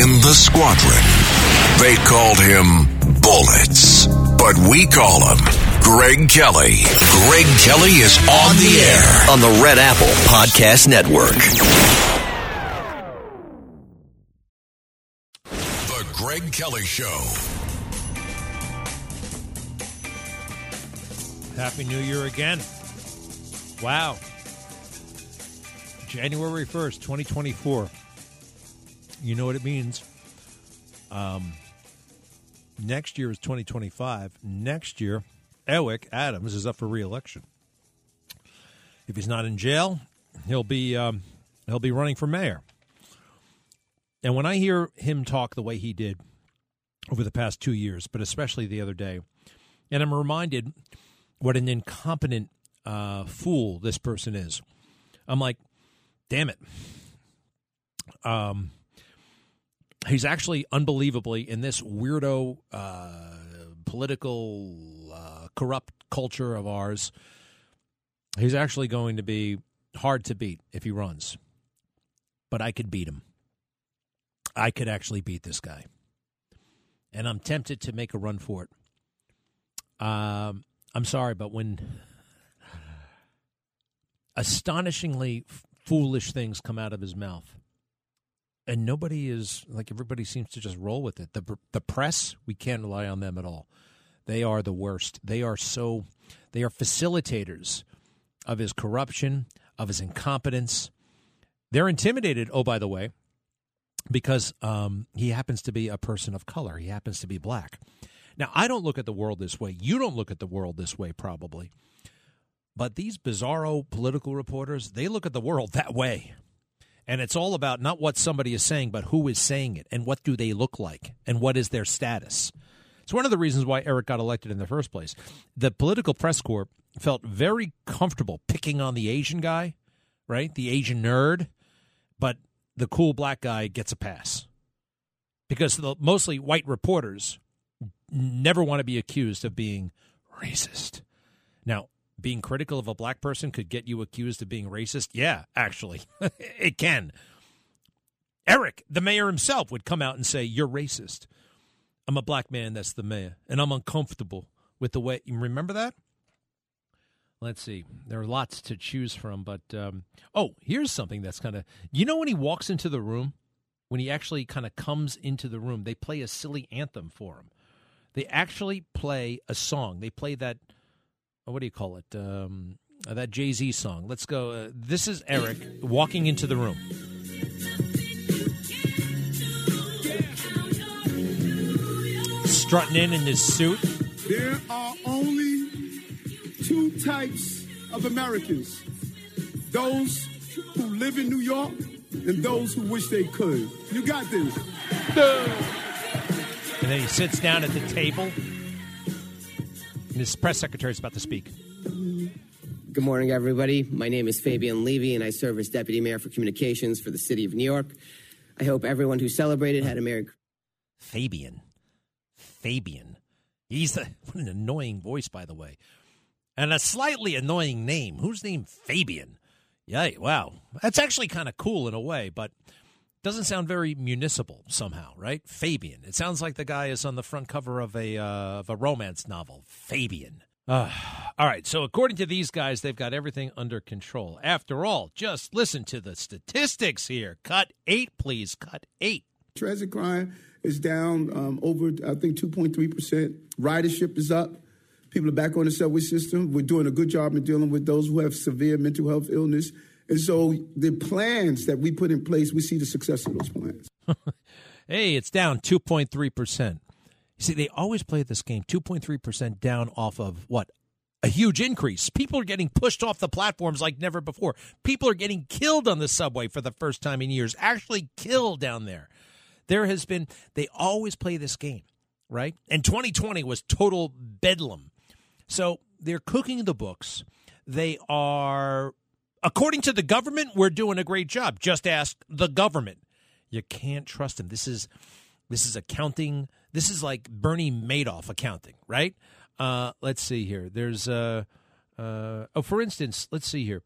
in the squadron. They called him Bullets, but we call him Greg Kelly. Greg Kelly is on the air on the Red Apple Podcast Network. The Greg Kelly Show. Happy New Year again. Wow. January 1st, 2024. You know what it means. Um, next year is 2025. Next year, Eric Adams is up for reelection. If he's not in jail, he'll be um, he'll be running for mayor. And when I hear him talk the way he did over the past two years, but especially the other day, and I'm reminded what an incompetent uh, fool this person is. I'm like, damn it. Um, he's actually unbelievably in this weirdo uh, political uh, corrupt culture of ours. He's actually going to be hard to beat if he runs, but I could beat him. I could actually beat this guy, and I'm tempted to make a run for it. Um, I'm sorry, but when astonishingly foolish things come out of his mouth. And nobody is like everybody seems to just roll with it. The the press, we can't rely on them at all. They are the worst. They are so they are facilitators of his corruption, of his incompetence. They're intimidated, oh by the way, because um, he happens to be a person of color. He happens to be black. Now, I don't look at the world this way. You don't look at the world this way, probably. But these bizarro political reporters, they look at the world that way. And it's all about not what somebody is saying, but who is saying it and what do they look like and what is their status. It's one of the reasons why Eric got elected in the first place. The political press corps felt very comfortable picking on the Asian guy, right? The Asian nerd, but the cool black guy gets a pass. Because the mostly white reporters never want to be accused of being racist. Now, being critical of a black person could get you accused of being racist? Yeah, actually, it can. Eric, the mayor himself, would come out and say, You're racist. I'm a black man that's the mayor, and I'm uncomfortable with the way. You remember that? Let's see. There are lots to choose from, but um, oh, here's something that's kind of. You know, when he walks into the room, when he actually kind of comes into the room, they play a silly anthem for him. They actually play a song. They play that what do you call it? Um, uh, that Jay Z song. Let's go. Uh, this is Eric walking into the room. Strutting in in his suit. There are only two types of Americans those who live in New York and those who wish they could. You got this. And then he sits down at the table his press secretary is about to speak. Good morning, everybody. My name is Fabien Levy, and I serve as Deputy Mayor for Communications for the City of New York. I hope everyone who celebrated had a Merry Fabian. Fabian. He's a, what an annoying voice, by the way. And a slightly annoying name. Who's named Fabian? Yay, wow. That's actually kind of cool in a way, but doesn't sound very municipal somehow, right? Fabian. It sounds like the guy is on the front cover of a uh, of a romance novel. Fabian. Uh, all right. So according to these guys, they've got everything under control. After all, just listen to the statistics here. Cut eight, please. Cut eight. Transit crime is down um, over, I think, two point three percent. Ridership is up. People are back on the subway system. We're doing a good job in dealing with those who have severe mental health illness and so the plans that we put in place, we see the success of those plans. hey, it's down 2.3%. You see, they always play this game 2.3% down off of what? A huge increase. People are getting pushed off the platforms like never before. People are getting killed on the subway for the first time in years, actually killed down there. There has been, they always play this game, right? And 2020 was total bedlam. So they're cooking the books. They are according to the government, we're doing a great job. Just ask the government. You can't trust them. This is this is accounting. This is like Bernie Madoff accounting, right? Uh, let's see here. There's uh, uh, oh, for instance, let's see here.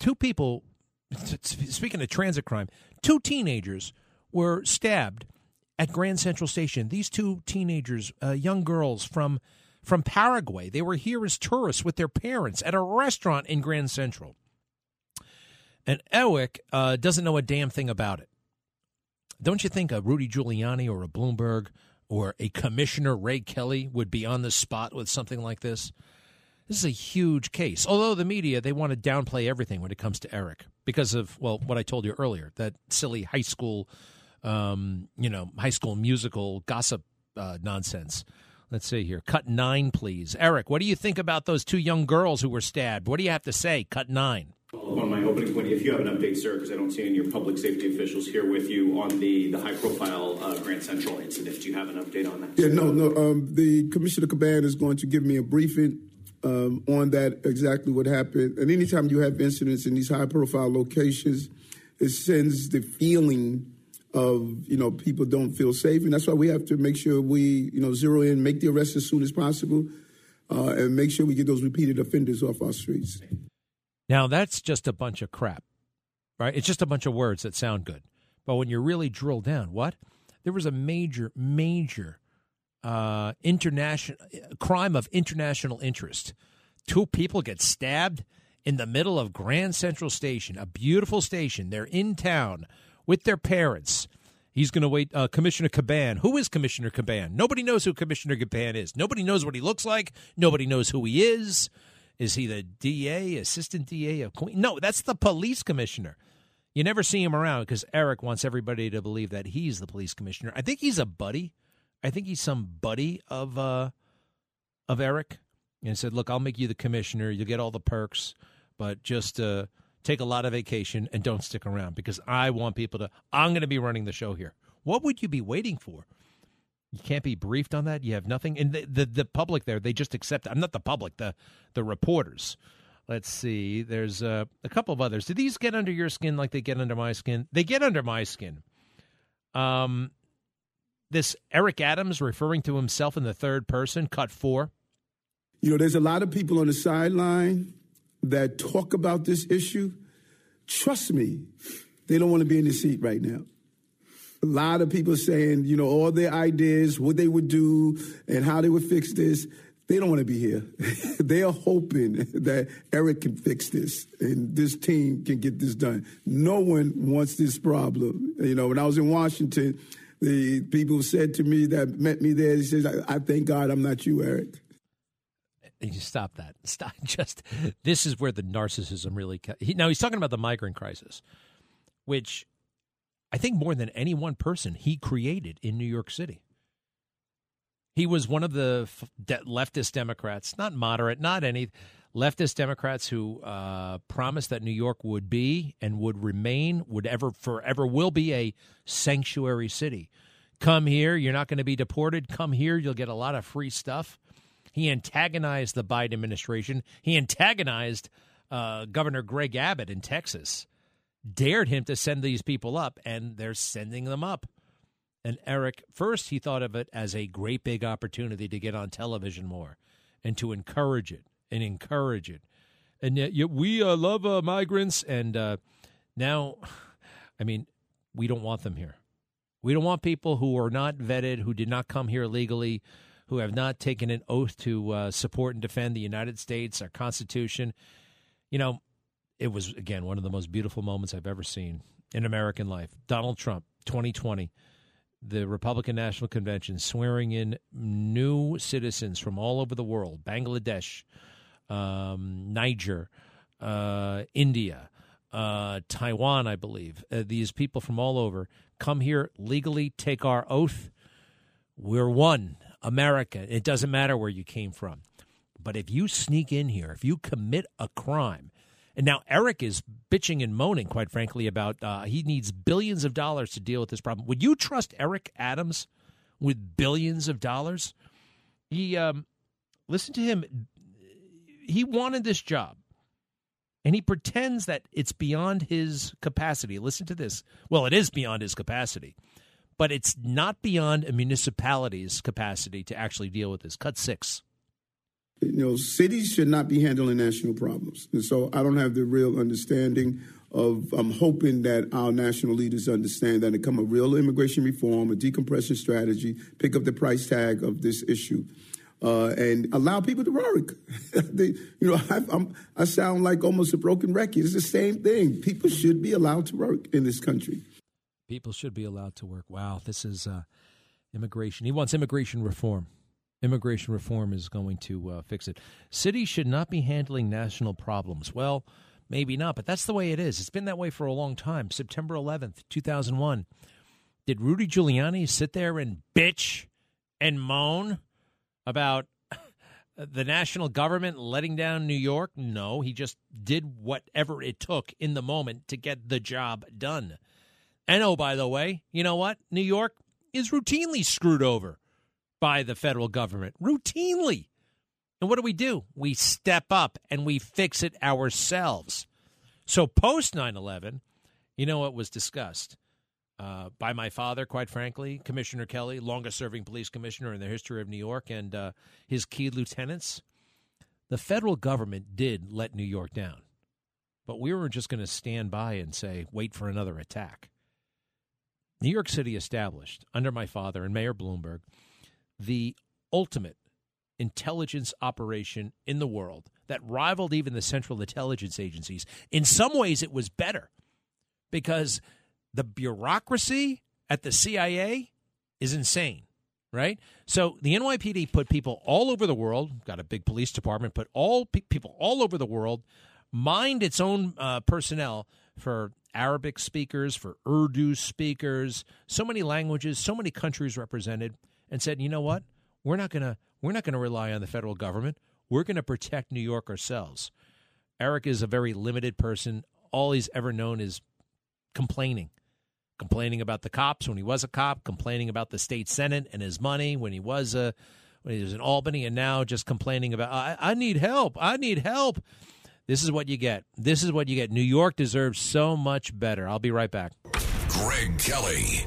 Two people. Speaking of transit crime, two teenagers were stabbed at Grand Central Station. These two teenagers, uh, young girls from from Paraguay, they were here as tourists with their parents at a restaurant in Grand Central. And Eric uh, doesn't know a damn thing about it. Don't you think a Rudy Giuliani or a Bloomberg or a Commissioner Ray Kelly would be on the spot with something like this? This is a huge case. Although the media, they want to downplay everything when it comes to Eric because of, well, what I told you earlier, that silly high school, um, you know, high school musical gossip uh, nonsense. Let's see here. Cut nine, please. Eric, what do you think about those two young girls who were stabbed? What do you have to say? Cut nine. On my opening point, if you have an update, sir, because I don't see any of your public safety officials here with you on the, the high profile uh, Grand Central incident. Do you have an update on that? Yeah, no, no. Um, the Commissioner Caban is going to give me a briefing um, on that, exactly what happened. And anytime you have incidents in these high profile locations, it sends the feeling of you know people don't feel safe, and that's why we have to make sure we you know zero in, make the arrest as soon as possible, uh, and make sure we get those repeated offenders off our streets. Now that's just a bunch of crap, right? It's just a bunch of words that sound good, but when you really drill down, what there was a major, major uh, international crime of international interest. Two people get stabbed in the middle of Grand Central Station, a beautiful station. They're in town with their parents. He's going to wait. Uh, Commissioner Caban. Who is Commissioner Caban? Nobody knows who Commissioner Caban is. Nobody knows what he looks like. Nobody knows who he is. Is he the DA, assistant DA of Queen? No, that's the police commissioner. You never see him around because Eric wants everybody to believe that he's the police commissioner. I think he's a buddy. I think he's some buddy of uh, of Eric, and said, "Look, I'll make you the commissioner. You'll get all the perks, but just uh, take a lot of vacation and don't stick around because I want people to. I'm going to be running the show here. What would you be waiting for? You can't be briefed on that. You have nothing. And the the, the public there, they just accept. I'm not the public. The the reporters. Let's see. There's uh, a couple of others. Do these get under your skin like they get under my skin? They get under my skin. Um, this Eric Adams referring to himself in the third person, cut four. You know, there's a lot of people on the sideline that talk about this issue. Trust me, they don't want to be in the seat right now. A lot of people saying, you know, all their ideas, what they would do, and how they would fix this. They don't want to be here. they are hoping that Eric can fix this and this team can get this done. No one wants this problem. You know, when I was in Washington, the people said to me that met me there, he says, I, I thank God I'm not you, Eric. You stop that. Stop. Just this is where the narcissism really. He, now he's talking about the migrant crisis, which I think more than any one person he created in New York City. He was one of the leftist Democrats, not moderate, not any leftist Democrats who uh, promised that New York would be and would remain, would ever, forever will be a sanctuary city. Come here, you're not going to be deported. Come here, you'll get a lot of free stuff. He antagonized the Biden administration. He antagonized uh, Governor Greg Abbott in Texas, dared him to send these people up, and they're sending them up. And Eric, first, he thought of it as a great big opportunity to get on television more and to encourage it and encourage it. And yet, yet we uh, love uh, migrants. And uh, now, I mean, we don't want them here. We don't want people who are not vetted, who did not come here legally, who have not taken an oath to uh, support and defend the United States, our Constitution. You know, it was, again, one of the most beautiful moments I've ever seen in American life. Donald Trump, 2020 the Republican National Convention swearing in new citizens from all over the world Bangladesh, um, Niger, uh, India, uh, Taiwan, I believe. Uh, these people from all over come here legally, take our oath. We're one, America. It doesn't matter where you came from. But if you sneak in here, if you commit a crime, and now Eric is bitching and moaning, quite frankly, about uh, he needs billions of dollars to deal with this problem. Would you trust Eric Adams with billions of dollars? He um, listen to him. He wanted this job, and he pretends that it's beyond his capacity. Listen to this. Well, it is beyond his capacity, but it's not beyond a municipality's capacity to actually deal with this. Cut six you know, cities should not be handling national problems. And so I don't have the real understanding of I'm hoping that our national leaders understand that and come a real immigration reform, a decompression strategy, pick up the price tag of this issue. Uh, and allow people to work. they, you know, I, I'm, I sound like almost a broken record. It's the same thing. People should be allowed to work in this country. People should be allowed to work. Wow, this is uh, immigration. He wants immigration reform. Immigration reform is going to uh, fix it. Cities should not be handling national problems. Well, maybe not, but that's the way it is. It's been that way for a long time. September 11th, 2001. Did Rudy Giuliani sit there and bitch and moan about the national government letting down New York? No, he just did whatever it took in the moment to get the job done. And oh, by the way, you know what? New York is routinely screwed over by the federal government. Routinely. And what do we do? We step up and we fix it ourselves. So post 9 11, you know what was discussed? Uh, by my father, quite frankly, Commissioner Kelly, longest serving police commissioner in the history of New York, and uh, his key lieutenants. The federal government did let New York down, but we were just going to stand by and say, wait for another attack. New York City established, under my father and Mayor Bloomberg, the ultimate intelligence operation in the world that rivaled even the central intelligence agencies. In some ways, it was better because the bureaucracy at the CIA is insane, right? So the NYPD put people all over the world, got a big police department, put all pe- people all over the world, mined its own uh, personnel for Arabic speakers, for Urdu speakers, so many languages, so many countries represented, and said, you know what? We're not gonna we're not gonna rely on the federal government. We're gonna protect New York ourselves. Eric is a very limited person. All he's ever known is complaining. Complaining about the cops when he was a cop, complaining about the state senate and his money when he was a when he was in Albany, and now just complaining about I, I need help. I need help. This is what you get. This is what you get. New York deserves so much better. I'll be right back. Greg Kelly.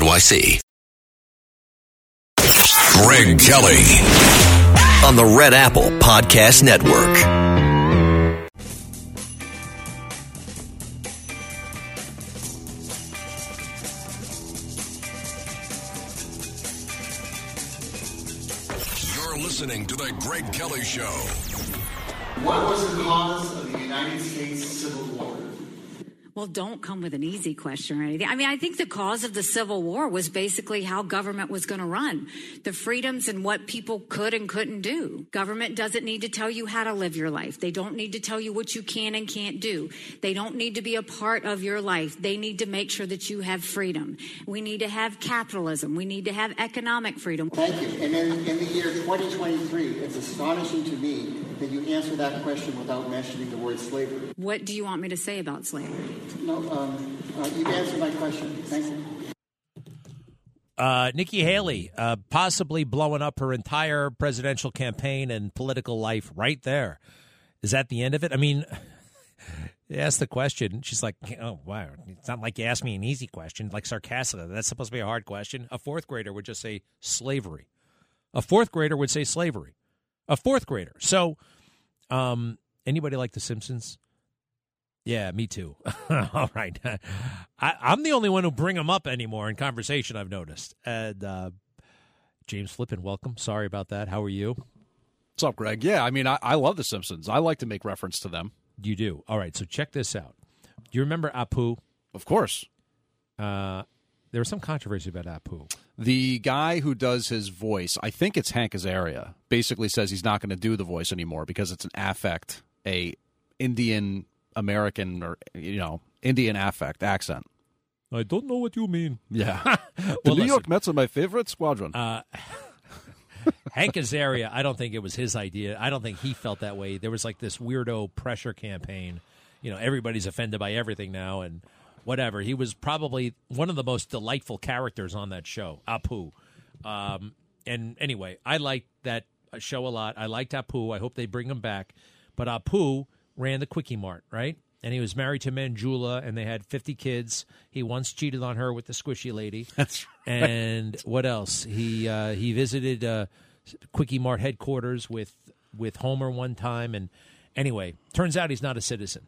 NYC. Greg Kelly. On the Red Apple Podcast Network. You're listening to The Greg Kelly Show. What was the cause of the United States Civil War? Well, don't come with an easy question or anything. I mean, I think the cause of the Civil War was basically how government was going to run, the freedoms and what people could and couldn't do. Government doesn't need to tell you how to live your life. They don't need to tell you what you can and can't do. They don't need to be a part of your life. They need to make sure that you have freedom. We need to have capitalism. We need to have economic freedom. Thank you. And in, in the year 2023, it's astonishing to me that you answer that question without mentioning the word slavery. What do you want me to say about slavery? No, um, uh, you've answered my question. Thank you. Uh, Nikki Haley uh, possibly blowing up her entire presidential campaign and political life right there. Is that the end of it? I mean, they asked the question. She's like, oh, wow. It's not like you asked me an easy question, like sarcastically. That's supposed to be a hard question. A fourth grader would just say slavery. A fourth grader would say slavery. A fourth grader. So, um, anybody like The Simpsons? Yeah, me too. All right. I, I'm the only one who bring them up anymore in conversation, I've noticed. And uh, James Flippin, welcome. Sorry about that. How are you? What's up, Greg? Yeah, I mean, I, I love The Simpsons. I like to make reference to them. You do. All right. So check this out. Do you remember Apu? Of course. Uh, there was some controversy about Apu. The guy who does his voice, I think it's Hank Azaria, basically says he's not going to do the voice anymore because it's an affect, a Indian American or you know Indian affect accent. I don't know what you mean. Yeah, the Well, New York. Mets are my favorite squadron. Uh, Hank Azaria, I don't think it was his idea. I don't think he felt that way. There was like this weirdo pressure campaign. You know, everybody's offended by everything now and whatever. He was probably one of the most delightful characters on that show, Apu. Um, and anyway, I liked that show a lot. I liked Apu. I hope they bring him back. But Apu ran the Kwik-E-Mart, right? And he was married to Manjula, and they had 50 kids. He once cheated on her with the Squishee lady. That's right. And what else? He uh, he visited uh, Kwik-E-Mart headquarters with with Homer one time, and anyway, turns out he's not a citizen.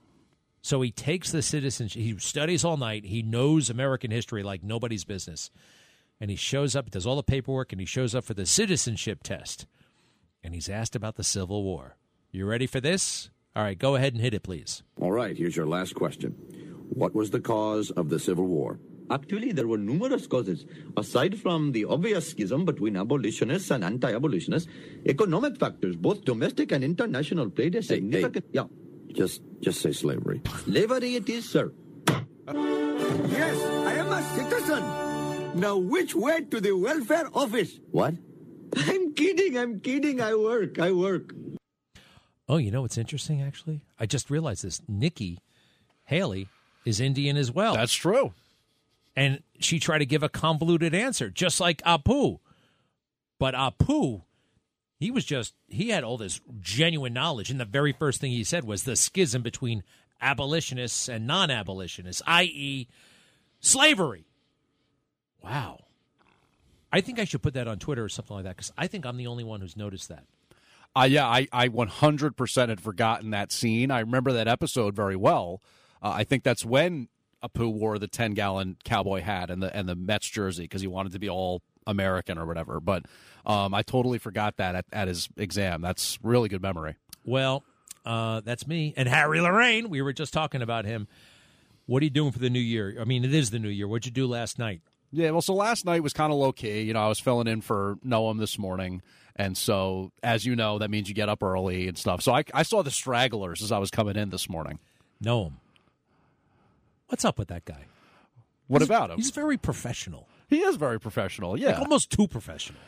So he takes the citizenship. He studies all night. He knows American history like nobody's business, and he shows up, does all the paperwork, and he shows up for the citizenship test. And he's asked about the Civil War. You ready for this? All right, go ahead and hit it, please. All right, here's your last question. What was the cause of the Civil War? Actually, there were numerous causes. Aside from the obvious schism between abolitionists and anti abolitionists, economic factors, both domestic and international, played a significant. Yeah. Just just say slavery. Slavery it is, sir. Yes, I am a citizen. Now, which way to the welfare office? What? I'm kidding, I'm kidding. I work, I work. Oh, you know what's interesting, actually? I just realized this. Nikki Haley is Indian as well. That's true. And she tried to give a convoluted answer, just like Apu. But Apu, he was just, he had all this genuine knowledge. And the very first thing he said was the schism between abolitionists and non abolitionists, i.e., slavery. Wow. I think I should put that on Twitter or something like that because I think I'm the only one who's noticed that. Uh, yeah, I, I 100% had forgotten that scene. I remember that episode very well. Uh, I think that's when Apu wore the 10 gallon cowboy hat and the and the Mets jersey because he wanted to be all American or whatever. But um, I totally forgot that at, at his exam. That's really good memory. Well, uh, that's me. And Harry Lorayne, we were just talking about him. What are you doing for the new year? I mean, it is the new year. What'd you do last night? Yeah, well, so last night was kind of low key. You know, I was filling in for Noam this morning. And so, as you know, that means you get up early and stuff. So I, I saw the stragglers as I was coming in this morning. Noam. What's up with that guy? What He's- about him? He's very professional. He is very professional. Yeah, Like almost too professional.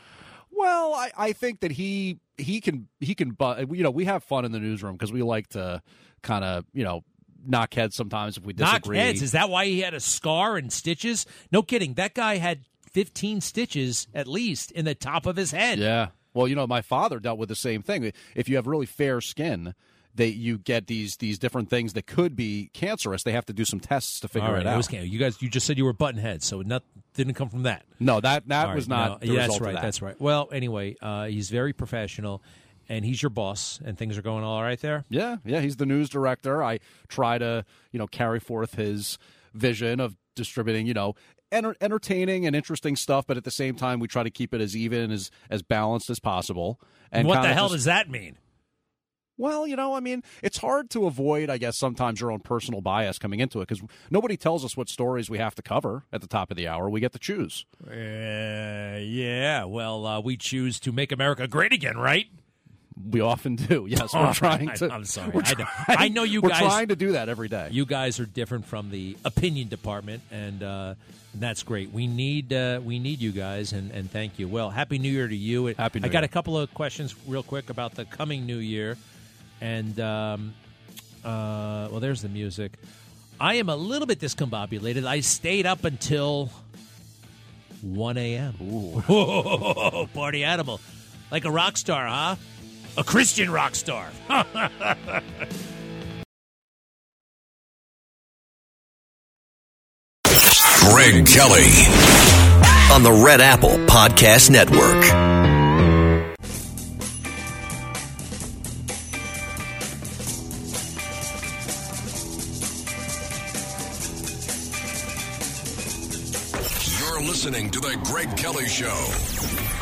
Well, I, I think that he he can he can but you know we have fun in the newsroom because we like to kind of you know knock heads sometimes if we disagree. Knock heads. Is that why he had a scar and stitches? No kidding. That guy had 15 stitches at least in the top of his head. Yeah. Well, you know, my father dealt with the same thing. If you have really fair skin, they you get these these different things that could be cancerous. They have to do some tests to figure right, it out. was can- you guys, you just said you were button heads, so not didn't come from that. no, that that All was right, not. no, yeah, that's right. that. That's right. Well, anyway, uh, he's very professional, and he's your boss, and things are going all right there. Yeah, yeah, he's the news director. I try to, you know, carry forth his vision of distributing, you know, enter- entertaining and interesting stuff, but at the same time, we try to keep it as even as as balanced as possible. And what the hell just- does that mean? Well, you know, I mean, it's hard to avoid, I guess, sometimes your own personal bias coming into it because nobody tells us what stories we have to cover at the top of the hour. We get to choose. Uh, yeah. Well, uh, we choose to make America great again, right? We often do. Yes, we're right. trying to. I'm sorry. we're I know, trying- I know you we're guys. trying to do that every day. You guys are different from the opinion department, and uh, that's great. We need uh, we need you guys, and, and thank you. Well, happy New Year to you. Happy New I got Year. a couple of questions real quick about the coming New Year, and um, uh, well, there's the music. I am a little bit discombobulated. I stayed up until 1 a.m. Ooh. Party animal. Like a rock star, huh? A Christian rock star. Greg Kelly. on the Red Apple Podcast Network. Listening to The Greg Kelly Show.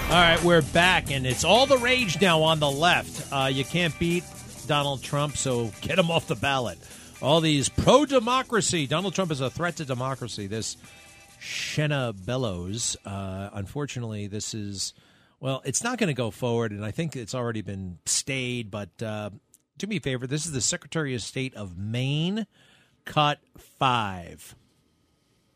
All right, we're back, and it's all the rage now on the left. Uh, you can't beat Donald Trump, so get him off the ballot. All these pro democracy. Donald Trump is a threat to democracy. This Shenna Bellows. Uh, unfortunately, this is, well, it's not going to go forward, and I think it's already been stayed. But uh, do me a favor. This is the Secretary of State of Maine, cut five.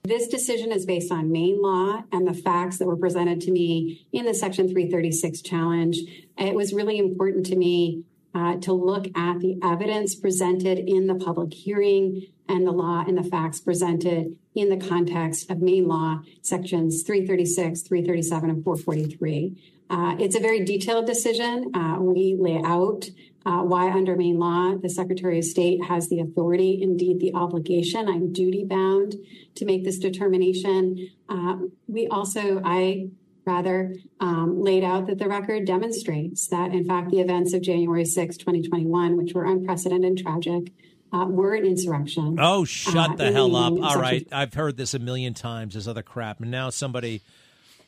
This decision is based on Maine law and the facts that were presented to me in the Section 336 challenge. It was really important to me uh, to look at the evidence presented in the public hearing and the law and the facts presented in the context of Maine law, sections 336, 337, and 443. Uh, it's a very detailed decision. Uh, we lay out uh, why, under Maine law, the Secretary of State has the authority, indeed the obligation. I'm duty bound to make this determination. Uh, we also, I rather um, laid out that the record demonstrates that, in fact, the events of January 6, 2021, which were unprecedented and tragic, uh, were an insurrection. Oh, shut uh, the hell up. All right. I've heard this a million times, this other crap. And now somebody,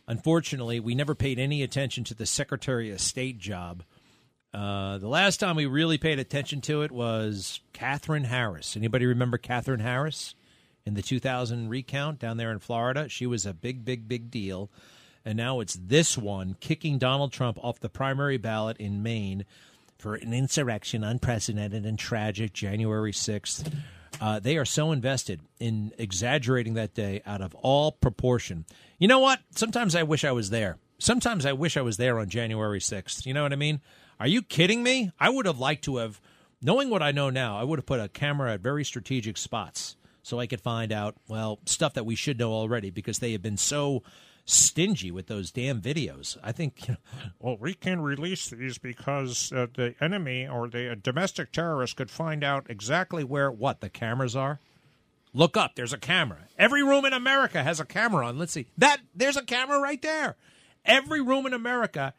unfortunately, we never paid any attention to the Secretary of State job. Uh, the last time we really paid attention to it was Katherine Harris. Anybody remember Katherine Harris in the 2000 recount down there in Florida? She was a big, big, big deal. And now it's this one kicking Donald Trump off the primary ballot in Maine for an insurrection, unprecedented and tragic, January 6th. Uh, they are so invested in exaggerating that day out of all proportion. You know what? Sometimes I wish I was there. Sometimes I wish I was there on January 6th. You know what I mean? Are you kidding me? I would have liked to have, knowing what I know now, I would have put a camera at very strategic spots so I could find out, well, stuff that we should know already because they have been so stingy with those damn videos. I think, you know, Well, we can release these because uh, the enemy or the uh, domestic terrorist could find out exactly where what the cameras are. Look up. There's a camera. Every room in America has a camera on. Let's see. That there's a camera right there. Every room in America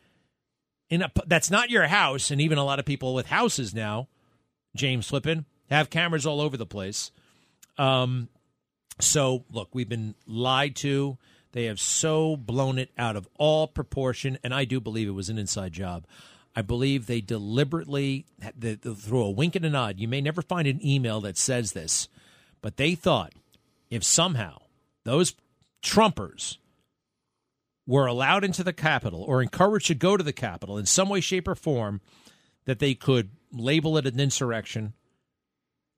in a that's not your house, and even a lot of people with houses now, James Flippin, have cameras all over the place. Um, so look, we've been lied to. They have so blown it out of all proportion, and I do believe it was an inside job. I believe they deliberately, through a wink and a nod, you may never find an email that says this, but they thought if somehow those Trumpers were allowed into the Capitol or encouraged to go to the Capitol in some way, shape, or form, that they could label it an insurrection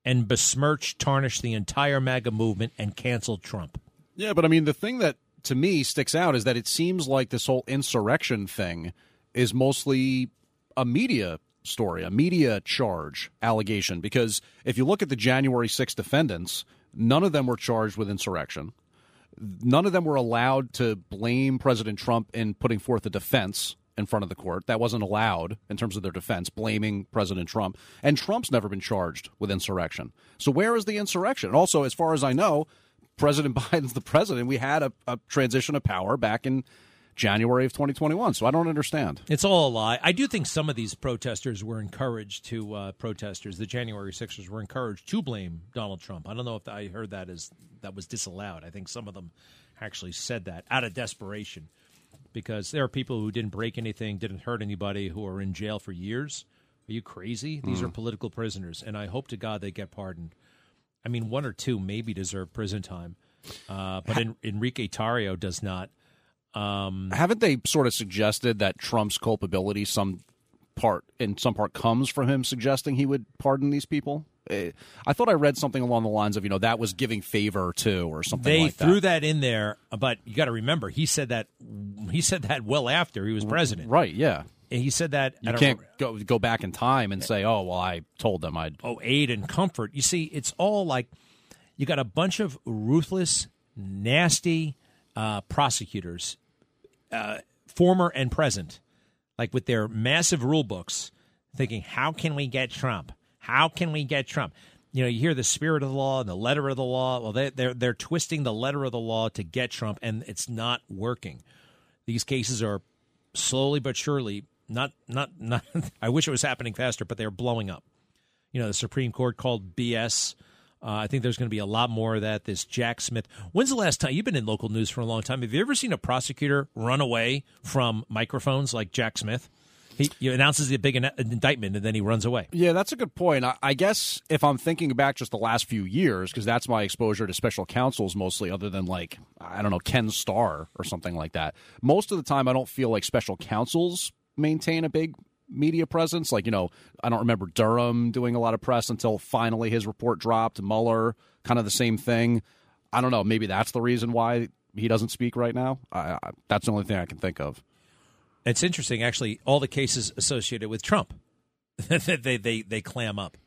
and besmirch, tarnish the entire MAGA movement and cancel Trump. Yeah, but I mean, the thing that to me sticks out is that it seems like this whole insurrection thing is mostly a media story, a media charge allegation. Because if you look at the January 6 defendants, none of them were charged with insurrection. None of them were allowed to blame President Trump in putting forth a defense in front of the court. That wasn't allowed in terms of their defense, blaming President Trump. And Trump's never been charged with insurrection. So where is the insurrection? And also, as far as I know, President Biden's the president. We had a, a transition of power back in January of 2021. So I don't understand. It's all a lie. I do think some of these protesters were encouraged to uh, protesters. The January Sixers were encouraged to blame Donald Trump. I don't know if I heard that as that was disallowed. I think some of them actually said that out of desperation because there are people who didn't break anything, didn't hurt anybody, who are in jail for years. Are you crazy? These Mm. are political prisoners, and I hope to God they get pardoned. I mean, one or two maybe deserve prison time, uh, but en- Enrique Tarrio does not. Um, Haven't they sort of suggested that Trump's culpability, some part in some part, comes from him suggesting he would pardon these people? Eh, I thought I read something along the lines of, you know, that was giving favor to, or something they like that. threw that in there, but you got to remember he said that he said that well after he was president. Right? Yeah. And he said that You can't go go back in time and say, "Oh, well, I told them I'd." oh aid and comfort. You see, it's all like you got a bunch of ruthless, nasty uh, prosecutors, uh, former and present, like with their massive rule books, thinking, "How can we get Trump? How can we get Trump?" You know, you hear the spirit of the law and the letter of the law. Well, they, they're they're twisting the letter of the law to get Trump, and it's not working. These cases are slowly but surely not not not. I wish it was happening faster, but they're blowing up. You know, the Supreme Court called BS. Uh, I think there's going to be a lot more of that. This Jack Smith. When's the last time you've been in local news for a long time? Have you ever seen a prosecutor run away from microphones like Jack Smith? He, he announces a big in- indictment and then he runs away. Yeah, that's a good point. I, I guess if I'm thinking back just the last few years, because that's my exposure to special counsels mostly, other than like, I don't know, Ken Starr or something like that. Most of the time, I don't feel like special counsels maintain a big media presence. Like, you know, I don't remember Durham doing a lot of press until finally his report dropped. Mueller, kind of the same thing. I don't know. Maybe that's the reason why he doesn't speak right now. I, I, that's the only thing I can think of. It's interesting, actually. All the cases associated with Trump, they they they clam up.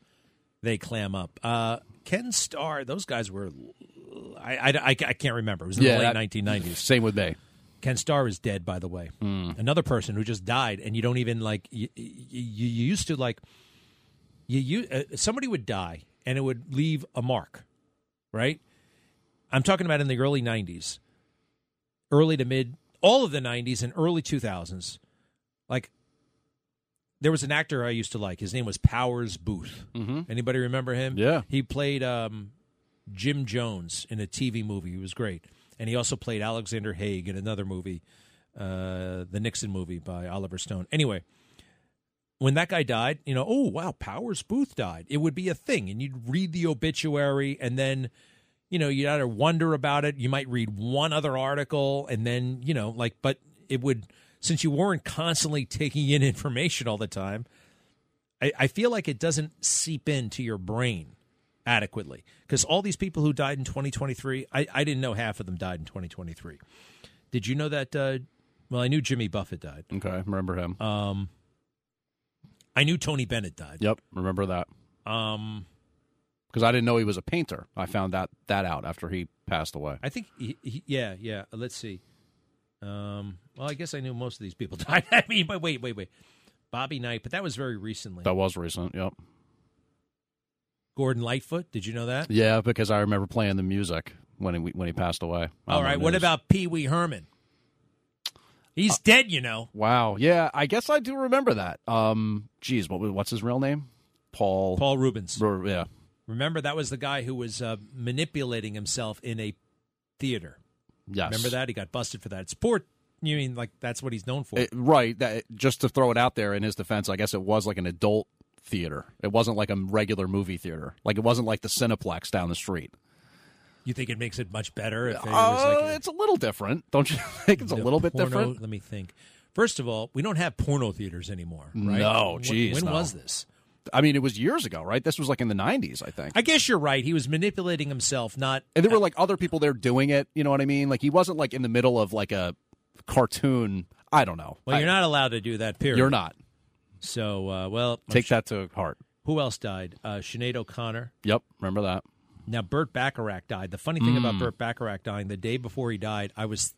They clam up. Uh, Ken Starr, those guys were. I, I, I, can't remember. It was in Yeah, the late that- 1990s. Same with me. Ken Starr is dead, by the way. Another person who just died, and you don't even like. You, you, you used to like. You, you uh, somebody would die, and it would leave a mark, right? I'm talking about in the early 90s, early to mid, all of the 90s and early 2000s. Like, there was an actor I used to like. His name was Powers Boothe. Mm-hmm. Anybody remember him? Yeah. He played um, Jim Jones in a TV movie. He was great. And he also played Alexander Haig in another movie, uh, the Nixon movie by Oliver Stone. Anyway, when that guy died, you know, oh, wow, Powers Boothe died. It would be a thing. And you'd read the obituary and then, you know, you'd either wonder about it. You might read one other article and then, you know, like, but it would, since you weren't constantly taking in information all the time, I, I feel like it doesn't seep into your brain adequately because all these people who died in 2023 I, I didn't know half of them died in 2023 did you know that uh, well i knew jimmy buffett died Okay, remember him. um, i knew tony bennett died Yep, remember that. um, Because I didn't know he was a painter. I found that that out after he passed away. i think he, he, yeah yeah let's see um, well i guess i knew most of these people died i mean but wait wait wait bobby knight but that was very recently That was recent. Yep. Gordon lightfoot did you know that Yeah, because I remember playing the music when he when he passed away. all right what about pee-wee herman he's Uh, dead you know Wow. Yeah, I guess I do remember that. Um, geez, what what's his real name? Paul. Paul Reubens. Ru- Yeah. Remember that was the guy who was uh, manipulating himself in a theater. Yes. Remember that he got busted for that. It's poor. You mean like that's what he's known for? It- right. That, just to throw it out there in his defense, I guess it was like an adult theater. It wasn't like a regular movie theater. Like it wasn't like the Cineplex down the street. you think it makes it much better if it was Uh, like a- it's a little different, don't you think? It's a the little bit porno- different. Let me think. First of all, we don't have porno theaters anymore, right? No, When- geez. When, no. was this? I mean, it was years ago, right? This was like in the '90s, I think. I guess you're right. He was manipulating himself, not. And there were like other people there doing it. You know what I mean? Like he wasn't like in the middle of like a cartoon. I don't know. Well, I- you're not allowed to do that. Period. You're not. So, uh, well, Take that to heart. Who else died? Uh, Sinead O'Connor. Yep. Remember that. Now, Burt Bacharach died. The funny thing about Mm. Burt Bacharach dying, the day before he died, I was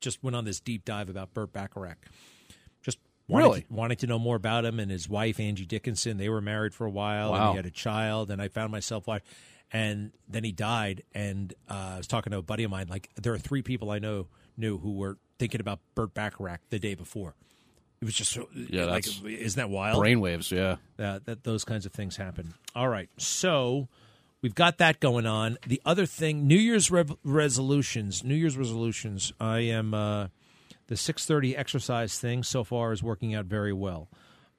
just went on this deep dive about Burt Bacharach. Just wanted Really? to, wanted to know more about him and his wife Angie Dickinson. They were married for a while, and Wow. he had a child. And I found myself watching. And then he died, and uh, I was talking to a buddy of mine. Like there are three people I know knew who were thinking about Burt Bacharach the day before. It was just so Yeah, like, that's isn't that wild? Brainwaves. Yeah. uh, that those kinds of things happen. All right, so we've got that going on. The other thing, New Year's rev- resolutions. New Year's resolutions. I am uh, the six thirty exercise thing so far is working out very well.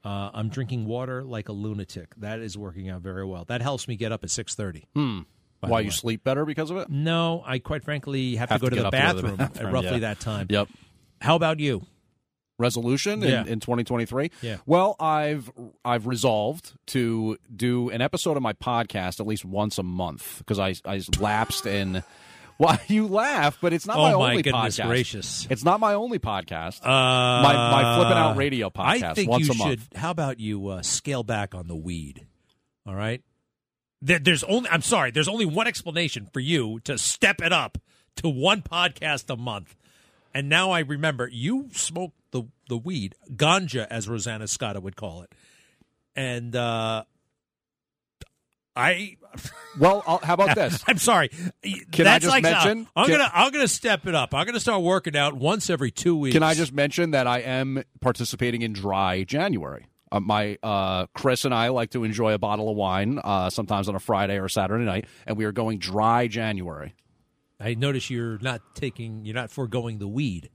Uh, I'm drinking water like a lunatic. That is working out very well. That helps me get up at six thirty. Hmm. Why you sleep better because of it? No, I quite frankly have, Have to go to to, the up to go to the bathroom, bathroom, at roughly yeah. that time. Yep. How about you? Resolution Yeah. in, in 2023 Yeah. well i've i've resolved to do an episode of my podcast at least once a month because i i lapsed in well you laugh but it's not Oh, my my only podcast gracious. it's not my only podcast Uh, my my flipping out radio podcast I think once you a month should. How about you uh, scale back on the weed? All right. There, there's only. I'm sorry. There's only one explanation for you to step it up to one podcast a month. And now I remember you smoked the the weed, ganja, as Rosanna Scotto would call it. And uh, I. well I'll, how about this I'm sorry. Can I That's just like, mention- I'm can- gonna I'm gonna step it up. I'm gonna start working out once every two weeks. Can I just mention that I am participating in Dry January? Uh, my uh, Chris and I like to enjoy a bottle of wine uh, sometimes on a Friday or Saturday night, and we are going Dry January. I notice you're not taking, you're not foregoing the weed.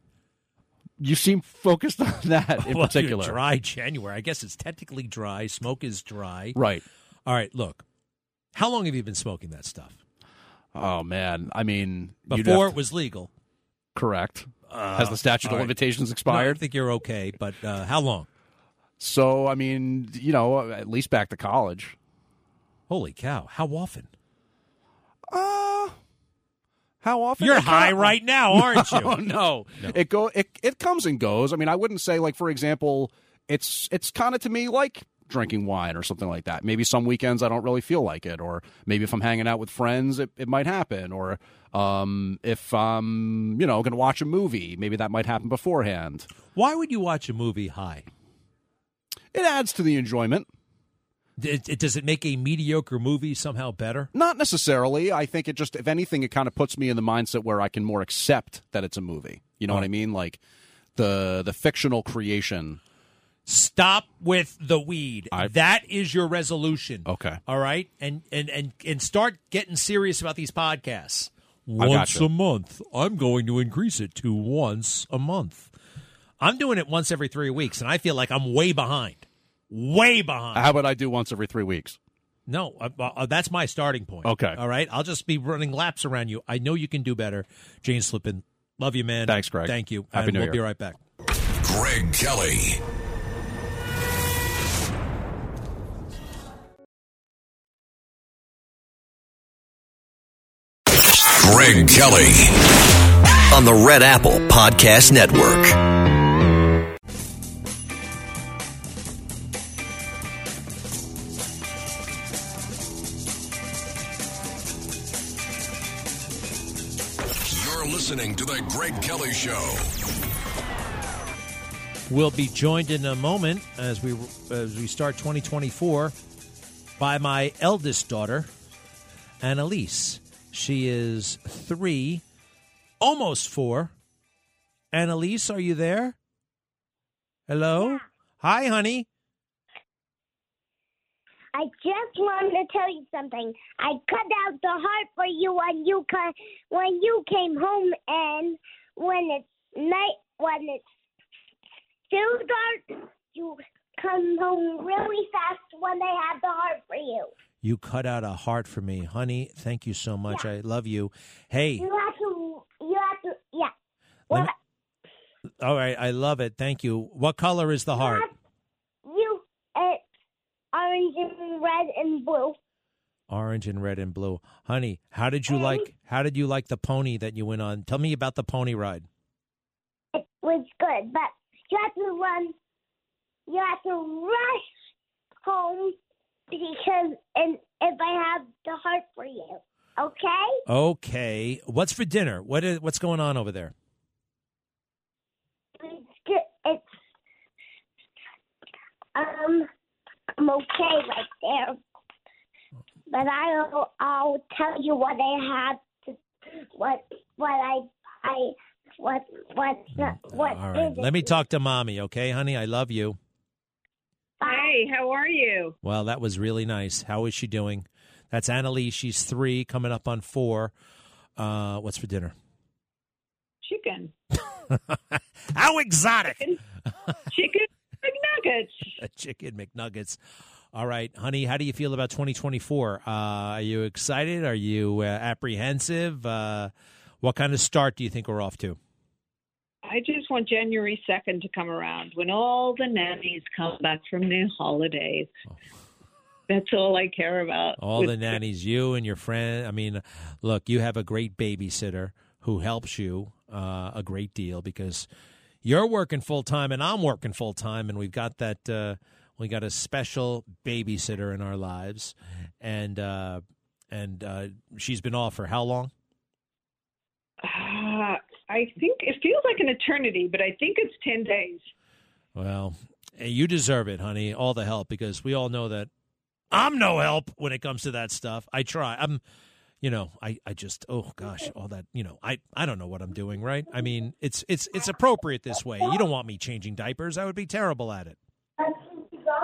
you seem focused on that in Well, particular. Dry January. I guess it's technically dry. Smoke is dry. Right. All right. Look, how long have you been smoking that stuff? Oh man, I mean, Before have it was legal. Correct. Uh, Has the statute of right. limitations No, expired? I think you're okay, but uh, how long? So I mean, you know, at least back to college. Holy cow! How often? Uh how often? You're high kinda- right now, aren't you? No, no. It go it it comes and goes. I mean, I wouldn't say like for example, it's it's kind of to me like drinking wine or something like that. Maybe some weekends I don't really feel like it or maybe if I'm hanging out with friends it, it might happen or um if I'm, you know, going to watch a movie, maybe that might happen beforehand. Why would you watch a movie high? It adds to the enjoyment. It, it- does it make a mediocre movie somehow better? Not necessarily. I think it just, if anything, it kind of puts me in the mindset where I can more accept that it's a movie. You know what I mean? Like the the fictional creation. Stop with the weed. that is your resolution. Okay. All right, and and and and start getting serious about these podcasts. Once a month, I'm going to increase it to once a month. I'm doing it once every three weeks, and I feel like I'm way behind. Way behind. How about I do once every three weeks? No, uh, uh, that's my starting point. Okay. All right. I'll just be running laps around you. I know you can do better. James Flippin. Love you, man. Thanks, Greg. Thank you. Happy and New we'll Year. be right back. Greg Kelly. Greg Kelly. on the Red Apple Podcast Network. Listening to The Greg Kelly Show. We'll be joined in a moment as we as we start 2024 by my eldest daughter, Annalise. She is three, almost four. Annalise, are you there? Hello. Hi, honey. I just wanted to tell you something. I cut out the heart for you when you cut, when you came home, and when it's night, when it's still dark, you come home really fast when they have the heart for you. You cut out a heart for me, honey. Thank you so much. I love you. Hey, You have to, you have to, yeah. Well, me- all right. I love it. Thank you. What color is the heart? Orange and red and blue. Orange and red and blue. Honey, how did you like how did you like the pony that you went on? Tell me about the pony ride. It was good, but you have to run. You have to rush home because and if I have the heart for you, okay? Okay. What's for dinner? What is what's going on over there? It's good. It's um, I'm okay right there, but I'll I'll tell you what I have to what what I I what what what All right. Let me talk to mommy, okay, honey? I love you. Hi, how are you? Well, that was really nice. How is she doing? That's Annalise. She's three, coming up on four. Uh, what's for dinner? Chicken. How exotic! Chicken McNuggets. Chicken McNuggets. All right, honey. How do you feel about 2024? Uh, are you excited? Are you uh, apprehensive? Uh, what kind of start do you think we're off to? I just want January 2nd to come around when all the nannies come back from their holidays. That's all I care about. All the nannies, you and your friend. I mean, look, you have a great babysitter who helps you uh, a great deal because you're working full time and I'm working full time, and we've got that. Uh, we got a special babysitter in our lives, and uh, and uh, she's been off for how long? Uh, I think it feels like an eternity, but I think it's 10 days. Well, eh, you deserve it, honey. All the help because we all know that I'm no help when it comes to that stuff. I try. I'm, you know, I, I just oh gosh, all that you know, I I don't know what I'm doing. Right? I mean, it's it's it's appropriate this way. You don't want me changing diapers. I would be terrible at it.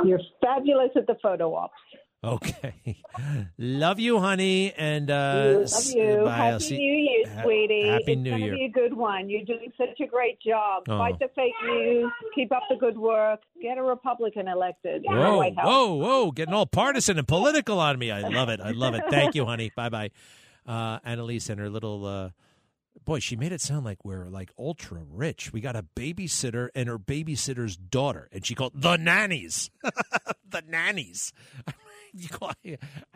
You're fabulous at the photo ops. Okay. Love you, honey. And uh, Love you. bye. Happy see- New Year, Ha- sweetie. Happy it's New Year. be a good one. You're doing such a great job. Oh. Fight the fake news. Keep up the good work. Get a Republican elected Whoa, whoa, whoa! Getting all partisan and political on me. I love it. I love it. Thank you, honey. Bye, bye. Uh, Annalise and her little uh, boy. She made it sound like we're like ultra rich. We got a babysitter and her babysitter's daughter, and she called the nannies. the nannies. you call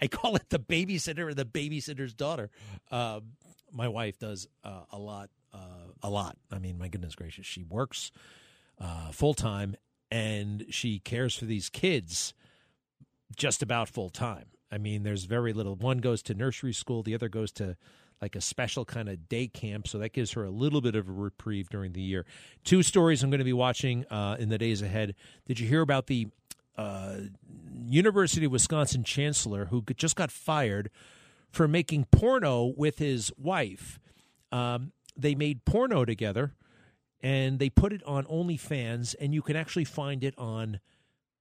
I call it the babysitter or the babysitter's daughter. Um, my wife does uh, a lot, uh, a lot. I mean, my goodness gracious, she works uh, full time and she cares for these kids just about full time. I mean, there's very little. One goes to nursery school, the other goes to like a special kind of day camp, so that gives her a little bit of a reprieve during the year. Two stories I'm going to be watching uh, in the days ahead. Did you hear about the uh, University of Wisconsin chancellor who just got fired for making porno with his wife? Um, they made porno together and they put it on OnlyFans, and you can actually find it on,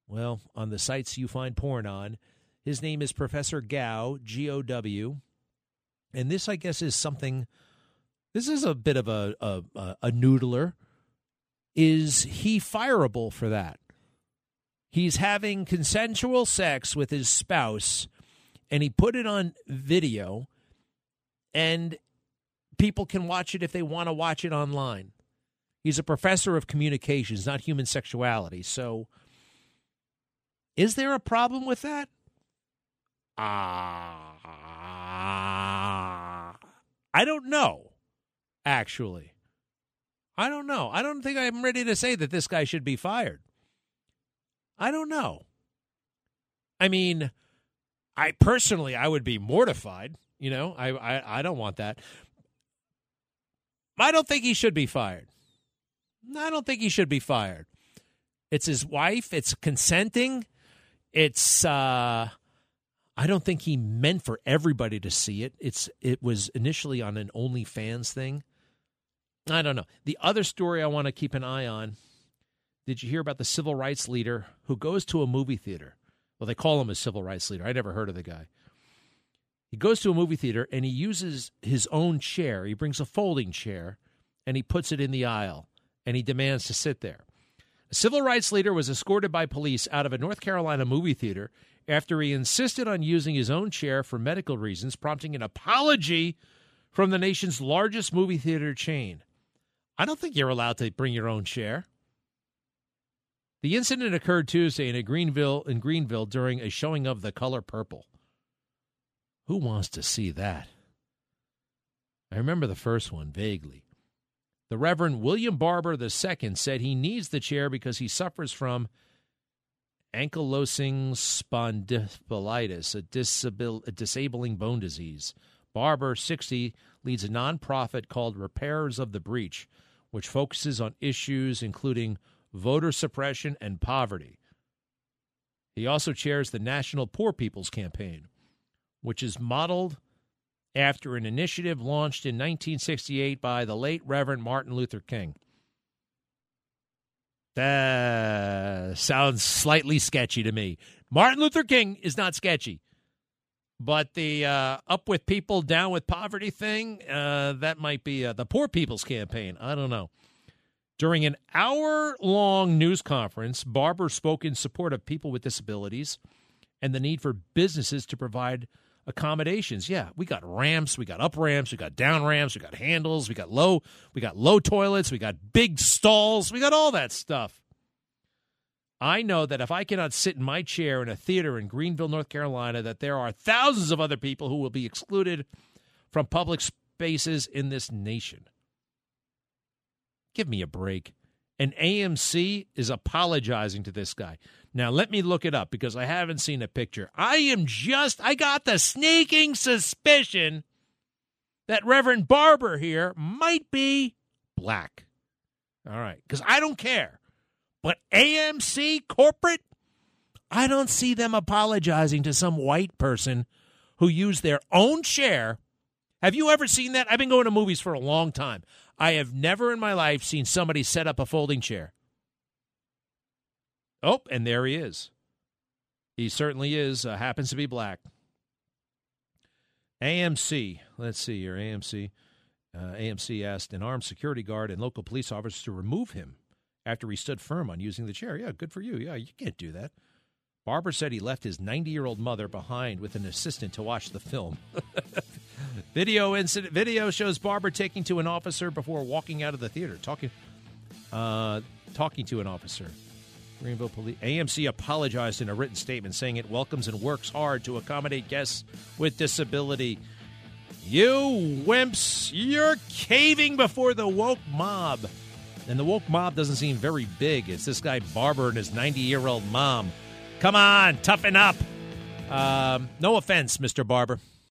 well, on the sites you find porn on. His name is Professor Gow, G O W, and this, I guess, is something. This is a bit of a, a a noodler. Is he fireable for that? He's having consensual sex with his spouse, and he put it on video, and people can watch it if they want to watch it online. He's a professor of communications, not human sexuality. So, is there a problem with that? Ah, I don't know. Actually, I don't know. I don't think I'm ready to say that this guy should be fired. I don't know. I mean, I personally, I would be mortified. You know, I, I, I don't want that. I don't think he should be fired. I don't think he should be fired. It's his wife. It's consenting. It's. uh I don't think he meant for everybody to see it. It's. It was initially on an OnlyFans thing. I don't know. The other story I want to keep an eye on. Did you hear about the civil rights leader who goes to a movie theater? Well, they call him a civil rights leader. I never heard of the guy. He goes to a movie theater and he uses his own chair. He brings a folding chair and he puts it in the aisle and he demands to sit there. A civil rights leader was escorted by police out of a North Carolina movie theater after he insisted on using his own chair for medical reasons, prompting an apology from the nation's largest movie theater chain. I don't think you're allowed to bring your own chair. The incident occurred Tuesday in Greenville in Greenville during a showing of The Color Purple. Who wants to see that? I remember the first one vaguely. The Reverend William Barber II said he needs the chair because he suffers from ankylosing spondylitis, a, disabil- a disabling bone disease. Barber, 60, leads a nonprofit called Repairers of the Breach, which focuses on issues including voter suppression and poverty. He also chairs the National Poor People's Campaign, which is modeled after an initiative launched in 1968 by the late Reverend Martin Luther King. That sounds slightly sketchy to me. Martin Luther King is not sketchy, but the uh, up with people, down with poverty thing, uh, that might be uh, the Poor People's Campaign. I don't know. During an hour long news conference, Barber spoke in support of people with disabilities and the need for businesses to provide accommodations. Yeah, we got ramps, we got up ramps, we got down ramps, we got handles, we got low, we got low toilets, we got big stalls, we got all that stuff. I know that if I cannot sit in my chair in a theater in Greenville, North Carolina, that there are thousands of other people who will be excluded from public spaces in this nation. Give me a break. And AMC is apologizing to this guy. Now, let me look it up because I haven't seen a picture. I am just, I got the sneaking suspicion that Reverend Barber here might be black. All right. Because I don't care. But AMC corporate, I don't see them apologizing to some white person who used their own chair. Have you ever seen that? I've been going to movies for a long time. I have never in my life seen somebody set up a folding chair. Oh, and there he is. He certainly is. Uh, happens to be black. AMC. Let's see here. AMC. Uh, AMC asked an armed security guard and local police officers to remove him after he stood firm on using the chair. Yeah, good for you. Yeah, you can't do that. Barber said he left his 90 year old mother behind with an assistant to watch the film. video incident video shows Barber taking to an officer before walking out of the theater, talking, uh, talking to an officer. Greenville Police AMC apologized in a written statement saying it welcomes and works hard to accommodate guests with disability. You wimps, you're caving before the woke mob. And the woke mob doesn't seem very big. It's this guy Barber and his 90 year old mom. Come on, toughen up. Um, no offense, Mr. Barber.